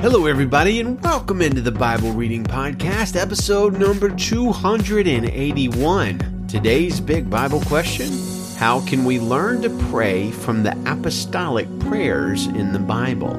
Hello, everybody, and welcome into the Bible Reading Podcast, episode number 281. Today's big Bible question How can we learn to pray from the apostolic prayers in the Bible?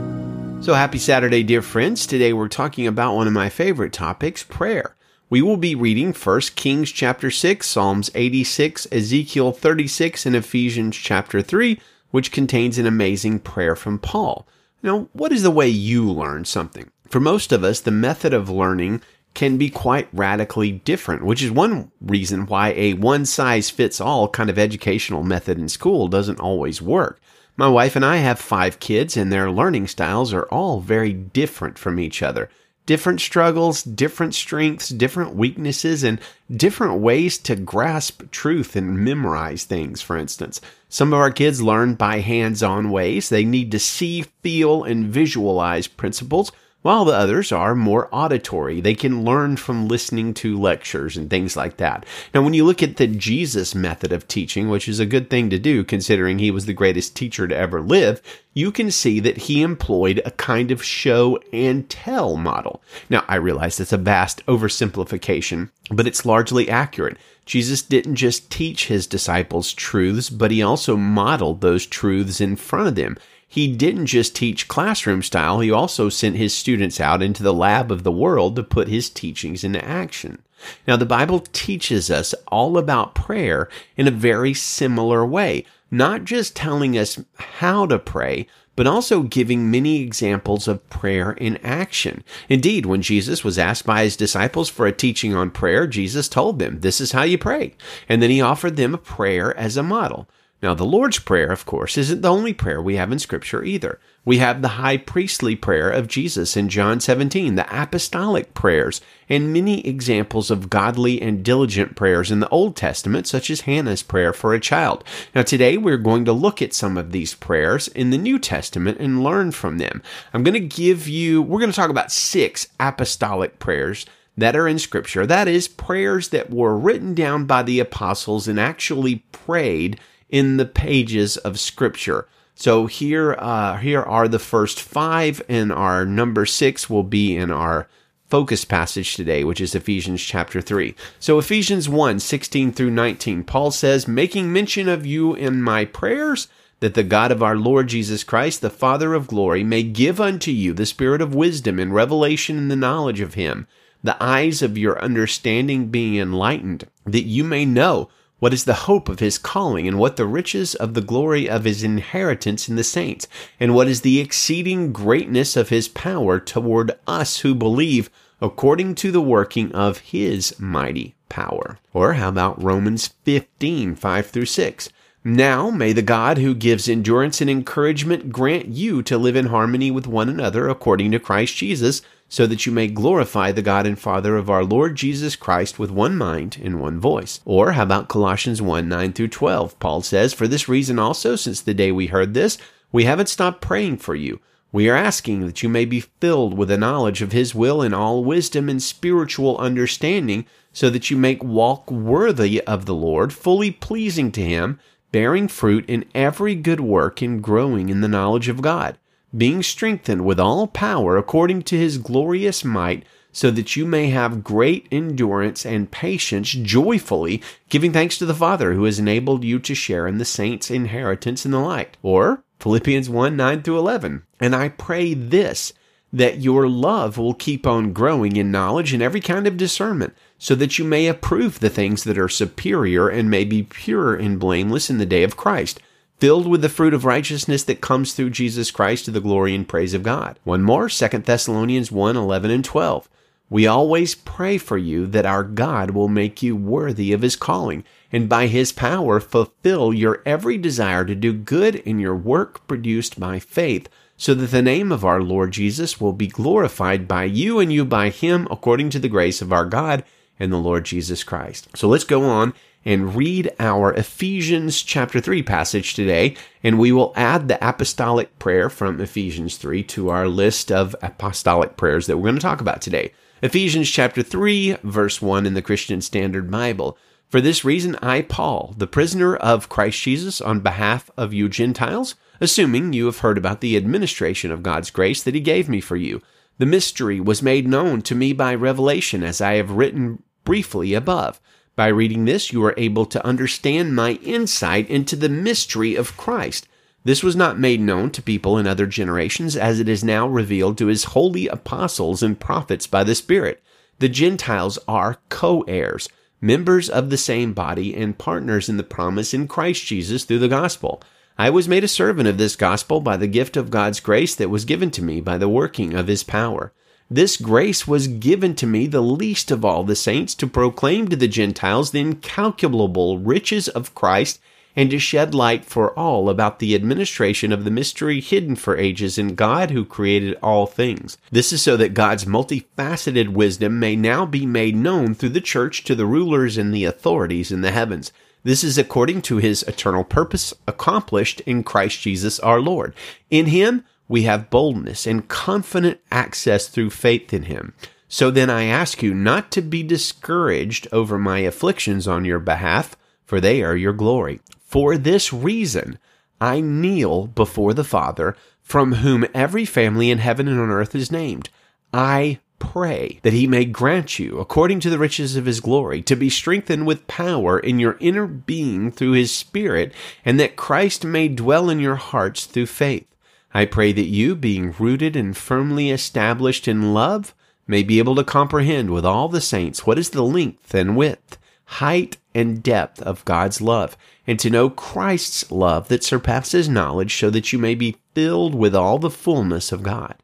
So, happy Saturday, dear friends. Today we're talking about one of my favorite topics prayer. We will be reading 1 Kings chapter 6, Psalms 86, Ezekiel 36, and Ephesians chapter 3, which contains an amazing prayer from Paul. Now, what is the way you learn something? For most of us, the method of learning can be quite radically different, which is one reason why a one size fits all kind of educational method in school doesn't always work. My wife and I have five kids, and their learning styles are all very different from each other different struggles, different strengths, different weaknesses, and different ways to grasp truth and memorize things, for instance. Some of our kids learn by hands on ways. They need to see, feel, and visualize principles while the others are more auditory. They can learn from listening to lectures and things like that. Now, when you look at the Jesus method of teaching, which is a good thing to do considering he was the greatest teacher to ever live, you can see that he employed a kind of show and tell model. Now, I realize that's a vast oversimplification, but it's largely accurate. Jesus didn't just teach his disciples truths, but he also modeled those truths in front of them he didn't just teach classroom style, he also sent his students out into the lab of the world to put his teachings into action. Now, the Bible teaches us all about prayer in a very similar way, not just telling us how to pray, but also giving many examples of prayer in action. Indeed, when Jesus was asked by his disciples for a teaching on prayer, Jesus told them, This is how you pray. And then he offered them a prayer as a model. Now, the Lord's Prayer, of course, isn't the only prayer we have in Scripture either. We have the high priestly prayer of Jesus in John 17, the apostolic prayers, and many examples of godly and diligent prayers in the Old Testament, such as Hannah's prayer for a child. Now, today we're going to look at some of these prayers in the New Testament and learn from them. I'm going to give you, we're going to talk about six apostolic prayers that are in Scripture. That is, prayers that were written down by the apostles and actually prayed in the pages of Scripture. So here, uh, here are the first five, and our number six will be in our focus passage today, which is Ephesians chapter 3. So Ephesians 1, 16 through 19, Paul says, Making mention of you in my prayers, that the God of our Lord Jesus Christ, the Father of glory, may give unto you the spirit of wisdom and revelation in the knowledge of him, the eyes of your understanding being enlightened, that you may know what is the hope of his calling, and what the riches of the glory of his inheritance in the saints, and what is the exceeding greatness of his power toward us who believe, according to the working of his mighty power. Or how about Romans 15, 5 through 6? Now may the God who gives endurance and encouragement grant you to live in harmony with one another according to Christ Jesus, so that you may glorify the God and Father of our Lord Jesus Christ with one mind and one voice. Or how about Colossians 1 9 through 12? Paul says, For this reason also, since the day we heard this, we haven't stopped praying for you. We are asking that you may be filled with a knowledge of His will in all wisdom and spiritual understanding, so that you may walk worthy of the Lord, fully pleasing to Him bearing fruit in every good work and growing in the knowledge of God, being strengthened with all power according to his glorious might, so that you may have great endurance and patience joyfully, giving thanks to the Father who has enabled you to share in the saints' inheritance in the light. Or Philippians 1 9 through 11. And I pray this that your love will keep on growing in knowledge and every kind of discernment, so that you may approve the things that are superior and may be pure and blameless in the day of Christ, filled with the fruit of righteousness that comes through Jesus Christ to the glory and praise of God. One more, 2 Thessalonians 1 11 and 12. We always pray for you that our God will make you worthy of his calling, and by his power fulfill your every desire to do good in your work produced by faith so that the name of our Lord Jesus will be glorified by you and you by him according to the grace of our God and the Lord Jesus Christ. So let's go on and read our Ephesians chapter 3 passage today, and we will add the apostolic prayer from Ephesians 3 to our list of apostolic prayers that we're going to talk about today. Ephesians chapter 3, verse 1 in the Christian Standard Bible. For this reason, I, Paul, the prisoner of Christ Jesus, on behalf of you Gentiles, assuming you have heard about the administration of God's grace that He gave me for you. The mystery was made known to me by revelation, as I have written briefly above. By reading this, you are able to understand my insight into the mystery of Christ. This was not made known to people in other generations, as it is now revealed to his holy apostles and prophets by the Spirit. The Gentiles are co heirs, members of the same body, and partners in the promise in Christ Jesus through the gospel. I was made a servant of this gospel by the gift of God's grace that was given to me by the working of his power. This grace was given to me, the least of all the saints, to proclaim to the Gentiles the incalculable riches of Christ and to shed light for all about the administration of the mystery hidden for ages in God who created all things. This is so that God's multifaceted wisdom may now be made known through the church to the rulers and the authorities in the heavens. This is according to his eternal purpose accomplished in Christ Jesus our Lord. In him we have boldness and confident access through faith in him. So then I ask you not to be discouraged over my afflictions on your behalf, for they are your glory. For this reason, I kneel before the Father, from whom every family in heaven and on earth is named. I pray that he may grant you, according to the riches of his glory, to be strengthened with power in your inner being through his Spirit, and that Christ may dwell in your hearts through faith. I pray that you, being rooted and firmly established in love, may be able to comprehend with all the saints what is the length and width, height and depth of God's love and to know Christ's love that surpasses knowledge, so that you may be filled with all the fullness of God.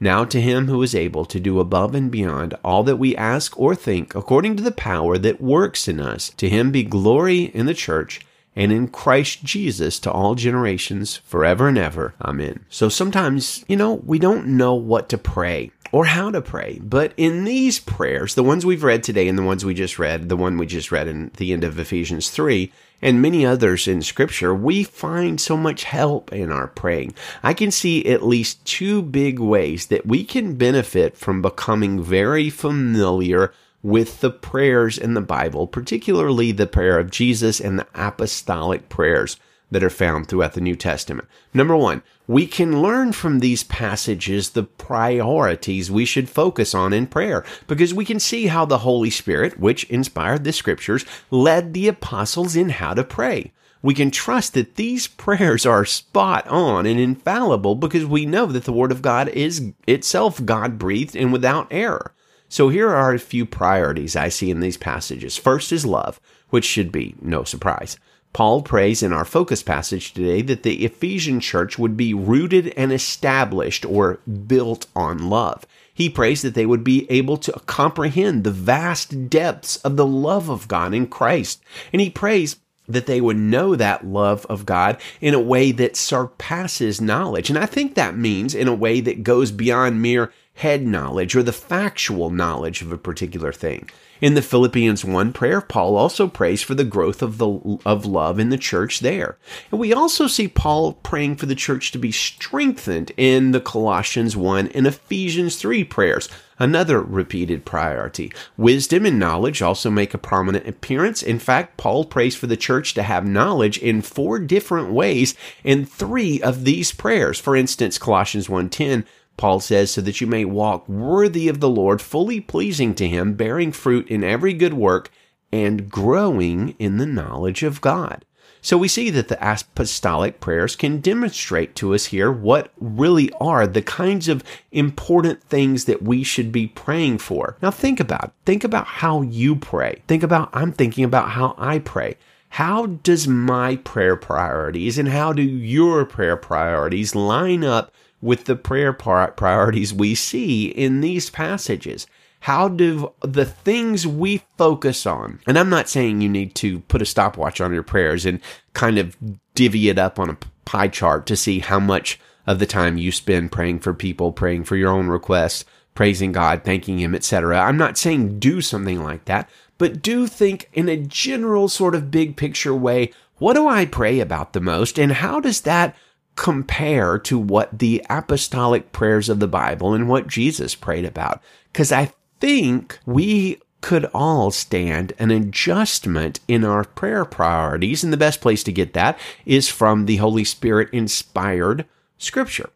Now to him who is able to do above and beyond all that we ask or think, according to the power that works in us, to him be glory in the church and in Christ Jesus to all generations, forever and ever. Amen. So sometimes, you know, we don't know what to pray or how to pray. But in these prayers, the ones we've read today and the ones we just read, the one we just read in the end of Ephesians 3, and many others in scripture, we find so much help in our praying. I can see at least two big ways that we can benefit from becoming very familiar with the prayers in the Bible, particularly the prayer of Jesus and the apostolic prayers that are found throughout the New Testament. Number one, we can learn from these passages the priorities we should focus on in prayer because we can see how the Holy Spirit, which inspired the scriptures, led the apostles in how to pray. We can trust that these prayers are spot on and infallible because we know that the Word of God is itself God breathed and without error. So here are a few priorities I see in these passages. First is love, which should be no surprise. Paul prays in our focus passage today that the Ephesian church would be rooted and established or built on love. He prays that they would be able to comprehend the vast depths of the love of God in Christ. And he prays that they would know that love of God in a way that surpasses knowledge. And I think that means in a way that goes beyond mere head knowledge or the factual knowledge of a particular thing. In the Philippians 1 prayer, Paul also prays for the growth of the of love in the church there. And we also see Paul praying for the church to be strengthened in the Colossians 1 and Ephesians 3 prayers, another repeated priority. Wisdom and knowledge also make a prominent appearance. In fact, Paul prays for the church to have knowledge in four different ways in three of these prayers. For instance, Colossians 1:10 Paul says, so that you may walk worthy of the Lord, fully pleasing to him, bearing fruit in every good work, and growing in the knowledge of God. So we see that the apostolic prayers can demonstrate to us here what really are the kinds of important things that we should be praying for. Now think about think about how you pray. Think about I'm thinking about how I pray. How does my prayer priorities and how do your prayer priorities line up with the prayer priorities we see in these passages. How do the things we focus on, and I'm not saying you need to put a stopwatch on your prayers and kind of divvy it up on a pie chart to see how much of the time you spend praying for people, praying for your own requests, praising God, thanking Him, etc. I'm not saying do something like that, but do think in a general sort of big picture way what do I pray about the most, and how does that compare to what the apostolic prayers of the Bible and what Jesus prayed about. Because I think we could all stand an adjustment in our prayer priorities. And the best place to get that is from the Holy Spirit inspired scripture.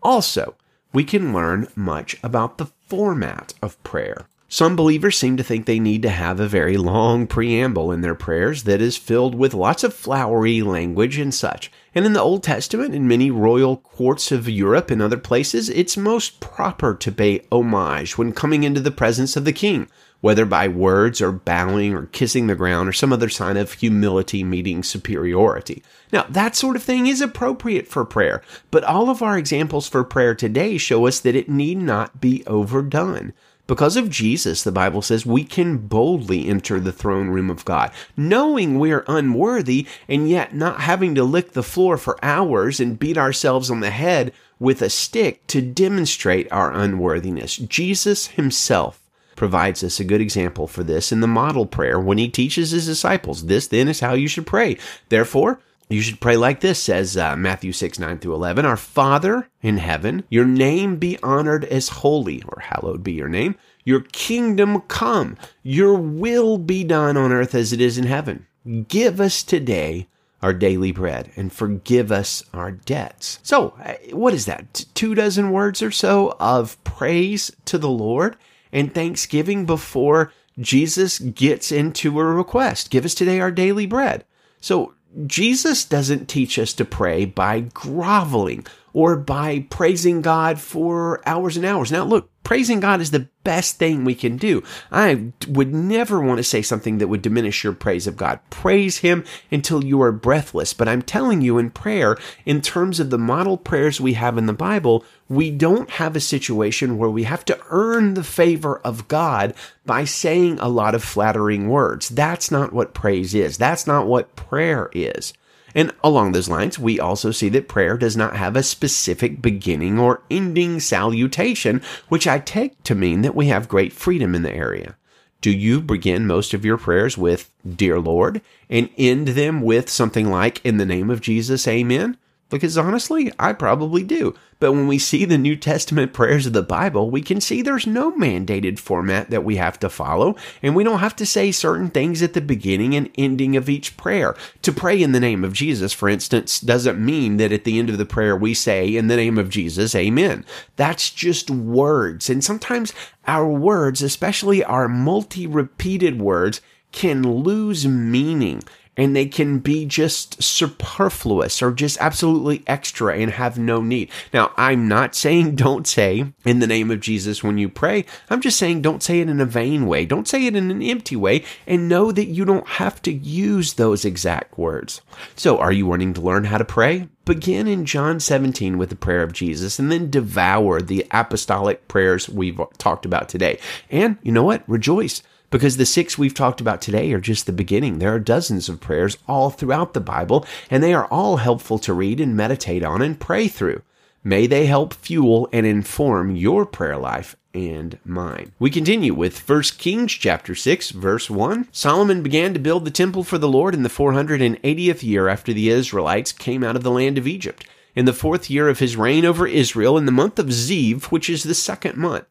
Also, we can learn much about the format of prayer. Some believers seem to think they need to have a very long preamble in their prayers that is filled with lots of flowery language and such. And in the Old Testament, in many royal courts of Europe and other places, it's most proper to pay homage when coming into the presence of the king, whether by words or bowing or kissing the ground or some other sign of humility meeting superiority. Now, that sort of thing is appropriate for prayer, but all of our examples for prayer today show us that it need not be overdone. Because of Jesus, the Bible says we can boldly enter the throne room of God, knowing we're unworthy and yet not having to lick the floor for hours and beat ourselves on the head with a stick to demonstrate our unworthiness. Jesus himself provides us a good example for this in the model prayer when he teaches his disciples, This then is how you should pray. Therefore, you should pray like this, says uh, Matthew 6, 9 through 11. Our Father in heaven, your name be honored as holy, or hallowed be your name. Your kingdom come. Your will be done on earth as it is in heaven. Give us today our daily bread and forgive us our debts. So, uh, what is that? Two dozen words or so of praise to the Lord and thanksgiving before Jesus gets into a request. Give us today our daily bread. So, Jesus doesn't teach us to pray by groveling or by praising God for hours and hours. Now, look, praising God is the best thing we can do. I would never want to say something that would diminish your praise of God. Praise Him until you are breathless. But I'm telling you in prayer, in terms of the model prayers we have in the Bible, we don't have a situation where we have to earn the favor of God by saying a lot of flattering words. That's not what praise is. That's not what prayer is. And along those lines, we also see that prayer does not have a specific beginning or ending salutation, which I take to mean that we have great freedom in the area. Do you begin most of your prayers with, Dear Lord, and end them with something like, In the name of Jesus, Amen? Because honestly, I probably do. But when we see the New Testament prayers of the Bible, we can see there's no mandated format that we have to follow, and we don't have to say certain things at the beginning and ending of each prayer. To pray in the name of Jesus, for instance, doesn't mean that at the end of the prayer we say, In the name of Jesus, Amen. That's just words. And sometimes our words, especially our multi repeated words, can lose meaning and they can be just superfluous or just absolutely extra and have no need. Now, I'm not saying don't say in the name of Jesus when you pray. I'm just saying don't say it in a vain way. Don't say it in an empty way and know that you don't have to use those exact words. So, are you wanting to learn how to pray? Begin in John 17 with the prayer of Jesus and then devour the apostolic prayers we've talked about today. And you know what? Rejoice because the six we've talked about today are just the beginning. There are dozens of prayers all throughout the Bible, and they are all helpful to read and meditate on and pray through. May they help fuel and inform your prayer life and mine. We continue with 1 Kings chapter 6 verse 1. Solomon began to build the temple for the Lord in the 480th year after the Israelites came out of the land of Egypt. In the fourth year of his reign over Israel in the month of Ziv, which is the second month.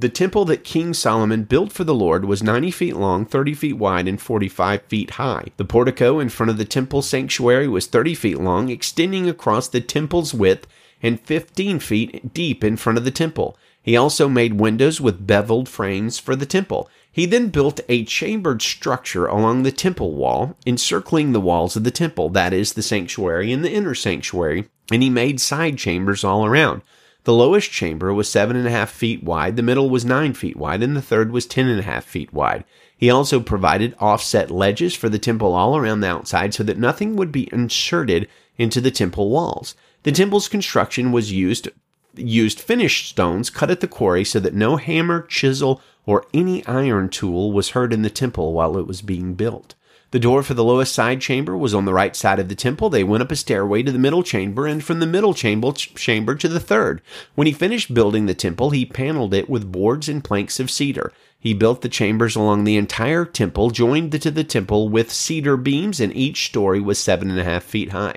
The temple that King Solomon built for the Lord was 90 feet long, 30 feet wide, and 45 feet high. The portico in front of the temple sanctuary was 30 feet long, extending across the temple's width and 15 feet deep in front of the temple. He also made windows with beveled frames for the temple. He then built a chambered structure along the temple wall, encircling the walls of the temple, that is, the sanctuary and the inner sanctuary, and he made side chambers all around. The lowest chamber was seven and a half feet wide, the middle was nine feet wide, and the third was ten and a half feet wide. He also provided offset ledges for the temple all around the outside so that nothing would be inserted into the temple walls. The temple's construction was used used finished stones cut at the quarry so that no hammer, chisel, or any iron tool was heard in the temple while it was being built. The door for the lowest side chamber was on the right side of the temple. They went up a stairway to the middle chamber and from the middle chamber, chamber to the third. When he finished building the temple, he paneled it with boards and planks of cedar. He built the chambers along the entire temple, joined to the temple with cedar beams, and each story was seven and a half feet high.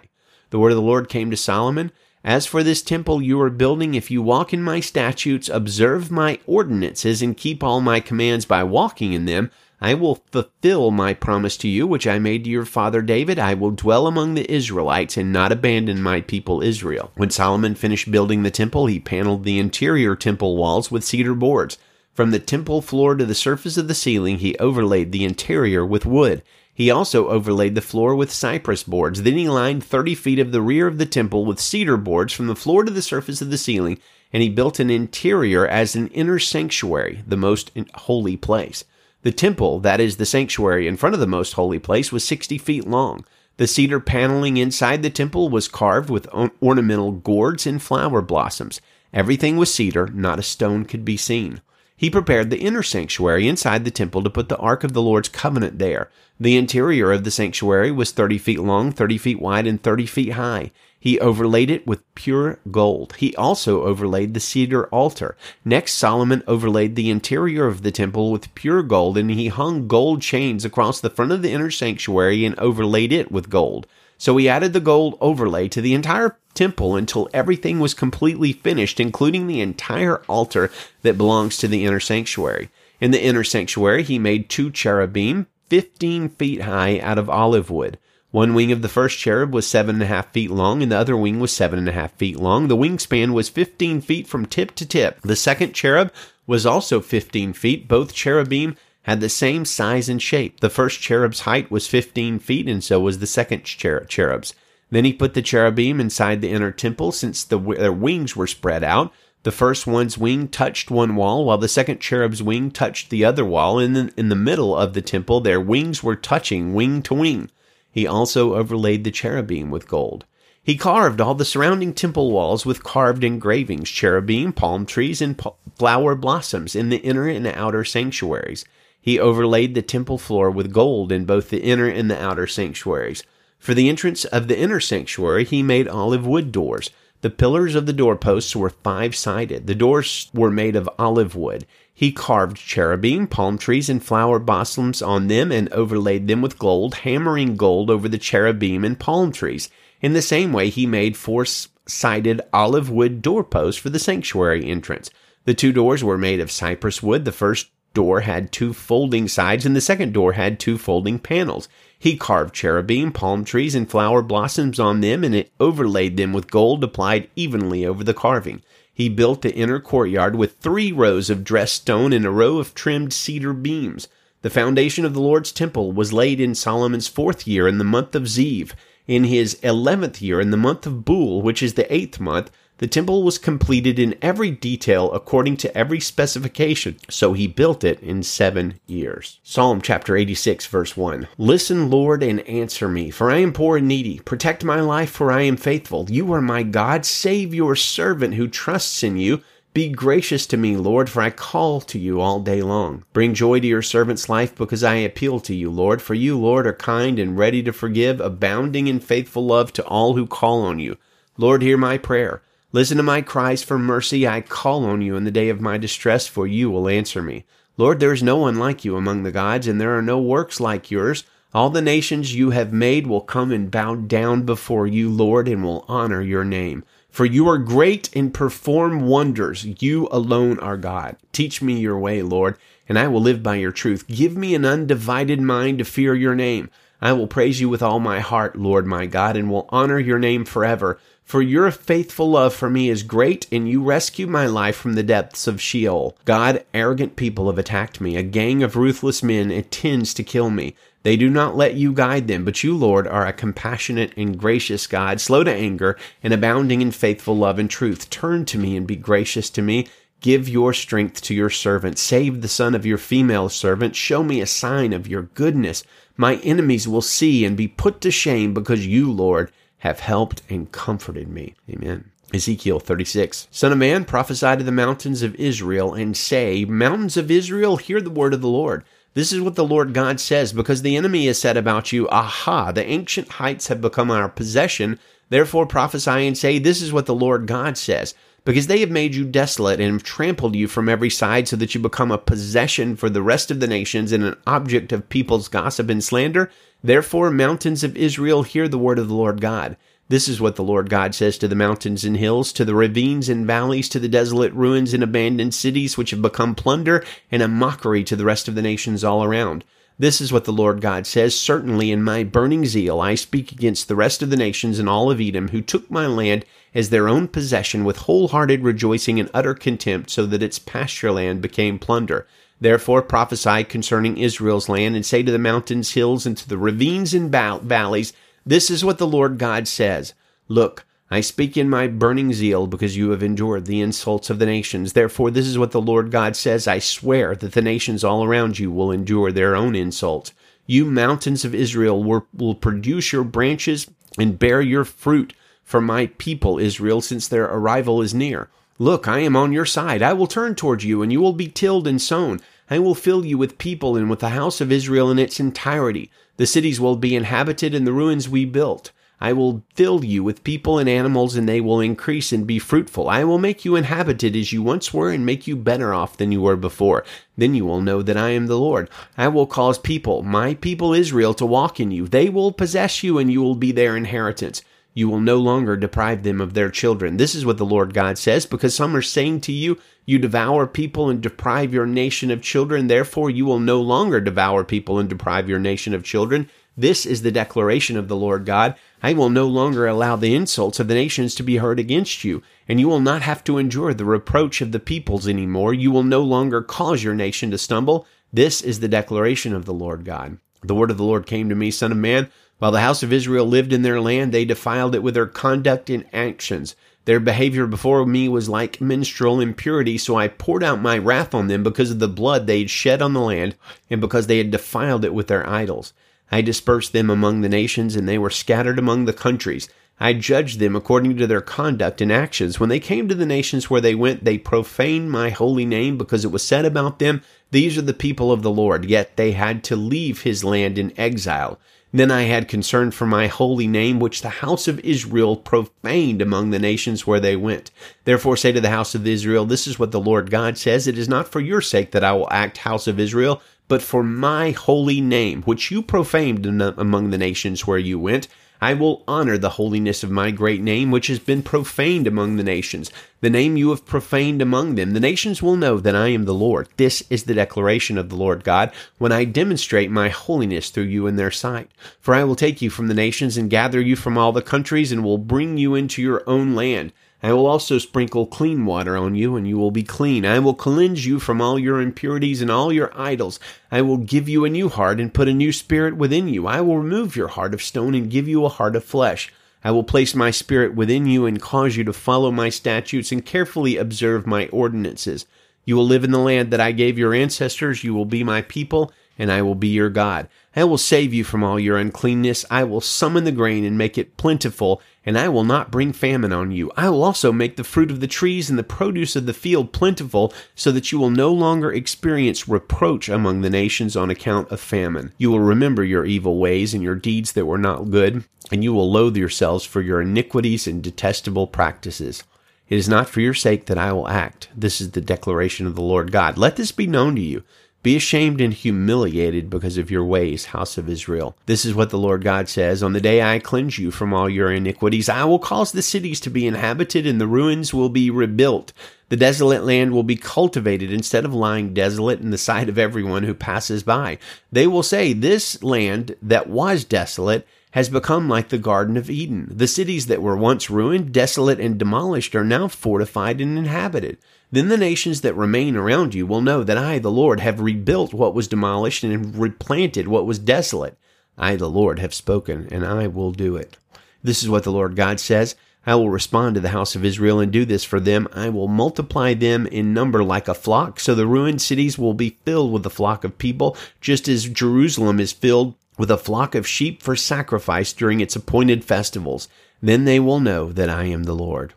The word of the Lord came to Solomon. As for this temple you are building, if you walk in my statutes, observe my ordinances, and keep all my commands by walking in them, I will fulfill my promise to you, which I made to your father David. I will dwell among the Israelites and not abandon my people Israel. When Solomon finished building the temple, he paneled the interior temple walls with cedar boards. From the temple floor to the surface of the ceiling, he overlaid the interior with wood. He also overlaid the floor with cypress boards. Then he lined 30 feet of the rear of the temple with cedar boards from the floor to the surface of the ceiling, and he built an interior as an inner sanctuary, the most holy place. The temple, that is the sanctuary in front of the most holy place, was 60 feet long. The cedar paneling inside the temple was carved with ornamental gourds and flower blossoms. Everything was cedar, not a stone could be seen. He prepared the inner sanctuary inside the temple to put the Ark of the Lord's covenant there. The interior of the sanctuary was 30 feet long, 30 feet wide, and 30 feet high. He overlaid it with pure gold. He also overlaid the cedar altar. Next, Solomon overlaid the interior of the temple with pure gold, and he hung gold chains across the front of the inner sanctuary and overlaid it with gold. So he added the gold overlay to the entire temple until everything was completely finished, including the entire altar that belongs to the inner sanctuary. In the inner sanctuary, he made two cherubim, 15 feet high, out of olive wood. One wing of the first cherub was seven and a half feet long, and the other wing was seven and a half feet long. The wingspan was 15 feet from tip to tip. The second cherub was also 15 feet. Both cherubim had the same size and shape. The first cherub's height was 15 feet, and so was the second cher- cherub's. Then he put the cherubim inside the inner temple, since the, their wings were spread out. The first one's wing touched one wall, while the second cherub's wing touched the other wall. And in, in the middle of the temple, their wings were touching wing to wing. He also overlaid the cherubim with gold. He carved all the surrounding temple walls with carved engravings, cherubim, palm trees, and flower blossoms in the inner and outer sanctuaries. He overlaid the temple floor with gold in both the inner and the outer sanctuaries. For the entrance of the inner sanctuary, he made olive wood doors. The pillars of the doorposts were five sided. The doors were made of olive wood. He carved cherubim, palm trees, and flower blossoms on them and overlaid them with gold, hammering gold over the cherubim and palm trees. In the same way, he made four sided olive wood doorposts for the sanctuary entrance. The two doors were made of cypress wood. The first door had two folding sides, and the second door had two folding panels. He carved cherubim, palm trees, and flower blossoms on them, and it overlaid them with gold applied evenly over the carving. He built the inner courtyard with three rows of dressed stone and a row of trimmed cedar beams. The foundation of the Lord's temple was laid in Solomon's fourth year in the month of Ziv. In his eleventh year in the month of Bul, which is the eighth month, the temple was completed in every detail according to every specification, so he built it in seven years. Psalm chapter 86, verse 1. Listen, Lord, and answer me, for I am poor and needy. Protect my life, for I am faithful. You are my God. Save your servant who trusts in you. Be gracious to me, Lord, for I call to you all day long. Bring joy to your servant's life because I appeal to you, Lord. For you, Lord, are kind and ready to forgive, abounding in faithful love to all who call on you. Lord, hear my prayer. Listen to my cries for mercy. I call on you in the day of my distress, for you will answer me. Lord, there is no one like you among the gods, and there are no works like yours. All the nations you have made will come and bow down before you, Lord, and will honor your name. For you are great and perform wonders. You alone are God. Teach me your way, Lord, and I will live by your truth. Give me an undivided mind to fear your name. I will praise you with all my heart, Lord my God, and will honor your name forever. For your faithful love for me is great, and you rescue my life from the depths of Sheol. God, arrogant people have attacked me. A gang of ruthless men intends to kill me. They do not let you guide them, but you, Lord, are a compassionate and gracious God, slow to anger and abounding in faithful love and truth. Turn to me and be gracious to me. Give your strength to your servant. Save the son of your female servant. Show me a sign of your goodness. My enemies will see and be put to shame because you, Lord, have helped and comforted me. Amen. Ezekiel 36. Son of man, prophesy to the mountains of Israel and say, Mountains of Israel, hear the word of the Lord. This is what the Lord God says, because the enemy has said about you, Aha, the ancient heights have become our possession. Therefore prophesy and say, This is what the Lord God says. Because they have made you desolate and have trampled you from every side, so that you become a possession for the rest of the nations and an object of people's gossip and slander. Therefore, mountains of Israel, hear the word of the Lord God. This is what the Lord God says to the mountains and hills, to the ravines and valleys, to the desolate ruins and abandoned cities which have become plunder and a mockery to the rest of the nations all around. This is what the Lord God says. Certainly in my burning zeal I speak against the rest of the nations and all of Edom who took my land as their own possession with wholehearted rejoicing and utter contempt so that its pasture land became plunder. Therefore prophesy concerning Israel's land and say to the mountains, hills, and to the ravines and valleys, this is what the Lord God says Look, I speak in my burning zeal because you have endured the insults of the nations. Therefore, this is what the Lord God says I swear that the nations all around you will endure their own insults. You mountains of Israel will, will produce your branches and bear your fruit for my people Israel, since their arrival is near. Look, I am on your side. I will turn toward you, and you will be tilled and sown. I will fill you with people and with the house of Israel in its entirety. The cities will be inhabited and the ruins we built. I will fill you with people and animals, and they will increase and be fruitful. I will make you inhabited as you once were, and make you better off than you were before. Then you will know that I am the Lord. I will cause people, my people Israel, to walk in you. They will possess you, and you will be their inheritance. You will no longer deprive them of their children. This is what the Lord God says, because some are saying to you, You devour people and deprive your nation of children. Therefore, you will no longer devour people and deprive your nation of children. This is the declaration of the Lord God. I will no longer allow the insults of the nations to be heard against you, and you will not have to endure the reproach of the peoples any more. You will no longer cause your nation to stumble. This is the declaration of the Lord God. The word of the Lord came to me, Son of man. While the house of Israel lived in their land, they defiled it with their conduct and actions. Their behavior before me was like menstrual impurity, so I poured out my wrath on them because of the blood they had shed on the land, and because they had defiled it with their idols. I dispersed them among the nations, and they were scattered among the countries. I judged them according to their conduct and actions. When they came to the nations where they went, they profaned my holy name because it was said about them, These are the people of the Lord, yet they had to leave his land in exile. Then I had concern for my holy name, which the house of Israel profaned among the nations where they went. Therefore say to the house of Israel, This is what the Lord God says. It is not for your sake that I will act, house of Israel, but for my holy name, which you profaned among the nations where you went. I will honor the holiness of my great name, which has been profaned among the nations, the name you have profaned among them. The nations will know that I am the Lord. This is the declaration of the Lord God, when I demonstrate my holiness through you in their sight. For I will take you from the nations and gather you from all the countries, and will bring you into your own land. I will also sprinkle clean water on you, and you will be clean. I will cleanse you from all your impurities and all your idols. I will give you a new heart and put a new spirit within you. I will remove your heart of stone and give you a heart of flesh. I will place my spirit within you and cause you to follow my statutes and carefully observe my ordinances. You will live in the land that I gave your ancestors. You will be my people, and I will be your God. I will save you from all your uncleanness. I will summon the grain and make it plentiful, and I will not bring famine on you. I will also make the fruit of the trees and the produce of the field plentiful, so that you will no longer experience reproach among the nations on account of famine. You will remember your evil ways and your deeds that were not good, and you will loathe yourselves for your iniquities and detestable practices. It is not for your sake that I will act. This is the declaration of the Lord God. Let this be known to you be ashamed and humiliated because of your ways, house of Israel. This is what the Lord God says On the day I cleanse you from all your iniquities, I will cause the cities to be inhabited, and the ruins will be rebuilt. The desolate land will be cultivated instead of lying desolate in the sight of everyone who passes by. They will say, This land that was desolate has become like the Garden of Eden. The cities that were once ruined, desolate, and demolished are now fortified and inhabited. Then the nations that remain around you will know that I, the Lord, have rebuilt what was demolished and replanted what was desolate. I, the Lord, have spoken, and I will do it. This is what the Lord God says. I will respond to the house of Israel and do this for them. I will multiply them in number like a flock, so the ruined cities will be filled with a flock of people, just as Jerusalem is filled with a flock of sheep for sacrifice during its appointed festivals. Then they will know that I am the Lord.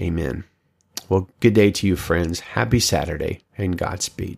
Amen. Well, good day to you, friends. Happy Saturday and Godspeed.